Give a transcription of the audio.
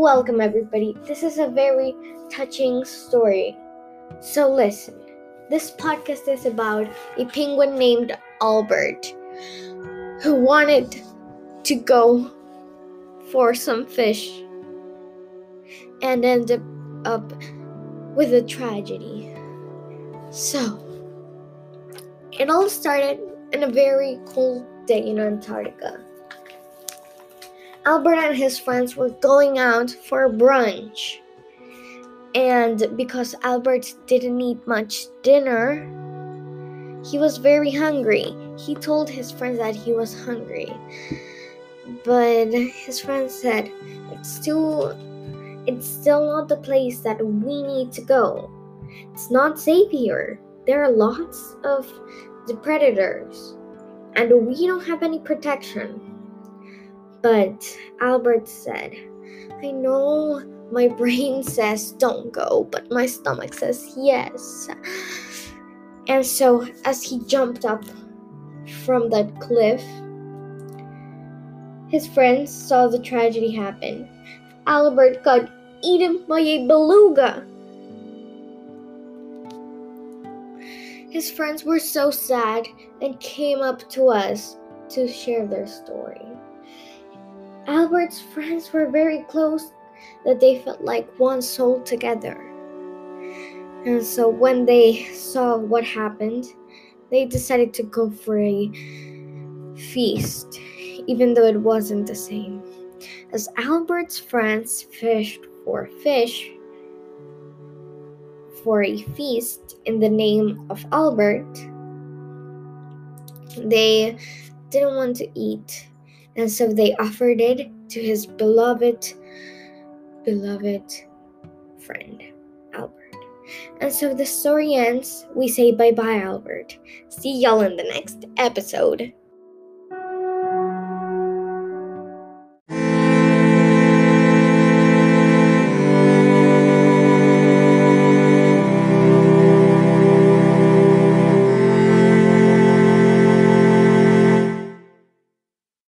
Welcome, everybody. This is a very touching story. So, listen. This podcast is about a penguin named Albert who wanted to go for some fish and ended up with a tragedy. So, it all started in a very cold day in Antarctica. Albert and his friends were going out for brunch. And because Albert didn't eat much dinner, he was very hungry. He told his friends that he was hungry. But his friends said, "It's still it's still not the place that we need to go. It's not safe here. There are lots of the predators, and we don't have any protection. But Albert said, I know my brain says don't go, but my stomach says yes. And so, as he jumped up from that cliff, his friends saw the tragedy happen. Albert got eaten by a beluga. His friends were so sad and came up to us to share their story. Albert's friends were very close that they felt like one soul together. And so when they saw what happened, they decided to go for a feast, even though it wasn't the same. As Albert's friends fished for fish for a feast in the name of Albert, they didn't want to eat, and so they offered it to his beloved, beloved friend, Albert. And so the story ends. We say bye bye, Albert. See y'all in the next episode.